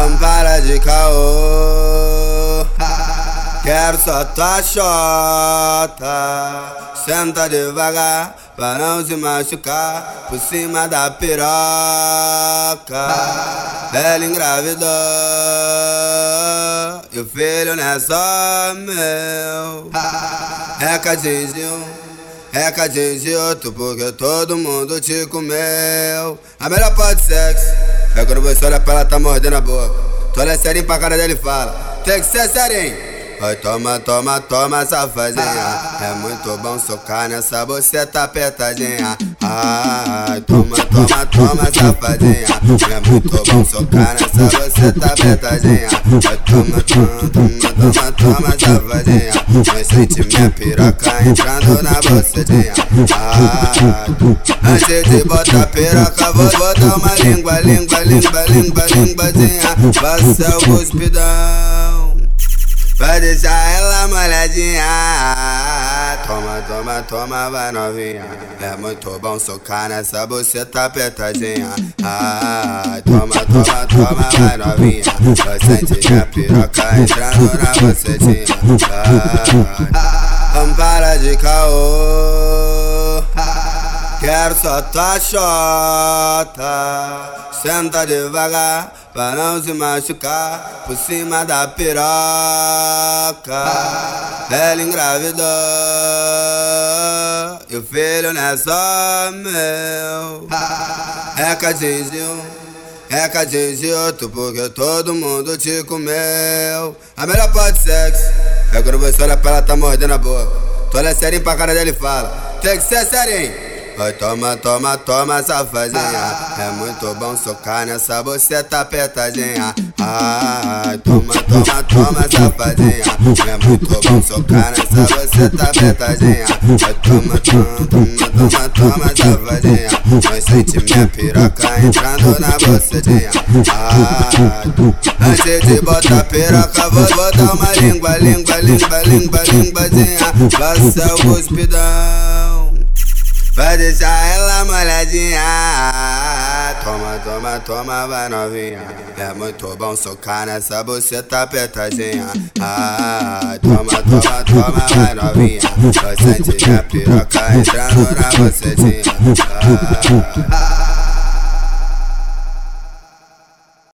Vamos para de caô. Quero só tua chota. Senta devagar pra não se machucar. Por cima da piroca. Ela engravidou. E o filho não é só meu. Recadinho. Recadinho de outro, porque todo mundo te comeu. A melhor parte de sexo é quando você olha pra ela, tá mordendo a boca. Tu olha serinho pra cara dele e fala: Tem que ser serinho. Oi, toma, toma, toma, safadinha. É muito bom socar nessa buceta apertadinha. Ai, toma, toma, toma, safadinha. É muito bom socar nessa buceta apertadinha. Oi, toma, toma, toma, toma, safadinha. Mas sente minha piroca entrando na bucetinha. Ai, antes de botar piroca, vou botar uma língua, língua, língua, língua, língua, Passa o cuspidão. Vai deixar ela molhadinha. Toma, toma, toma, vai novinha. É muito bom socar nessa buceta apertadinha. Ai, toma, toma, toma, vai novinha. Vai sentir a piroca entrando na bucetinha. Vamos para de caô. Quero só tua chota. Senta devagar pra não se machucar por cima da piroca. Ela engravidou e o filho não é só meu. Recadinho, recadinho de outro, porque todo mundo te comeu. A melhor parte de sexo é quando você olha pra ela, tá mordendo a boca. Tu olha serinho pra cara dele e fala: Tem que ser serinho. Vai, toma, toma, toma, safadinha. É muito bom socar nessa buceta apertadinha. Ai, toma, toma, toma, safadinha. É muito bom socar nessa buceta apertadinha. Vai, toma, toma, toma, toma, toma, safadinha. Mas sente minha piroca entrando na bucetinha. Ai, antes de botar piroca, vou botar uma língua, língua, língua, língua, línguazinha. Passa o cuspidão. Vai deixar ela molhadinha. Toma, toma, toma, vai novinha. É muito bom socar nessa buceta apertadinha. Ai, toma, toma, toma, vai novinha. Vai sentir a piroca entrando na bucetinha. Ah,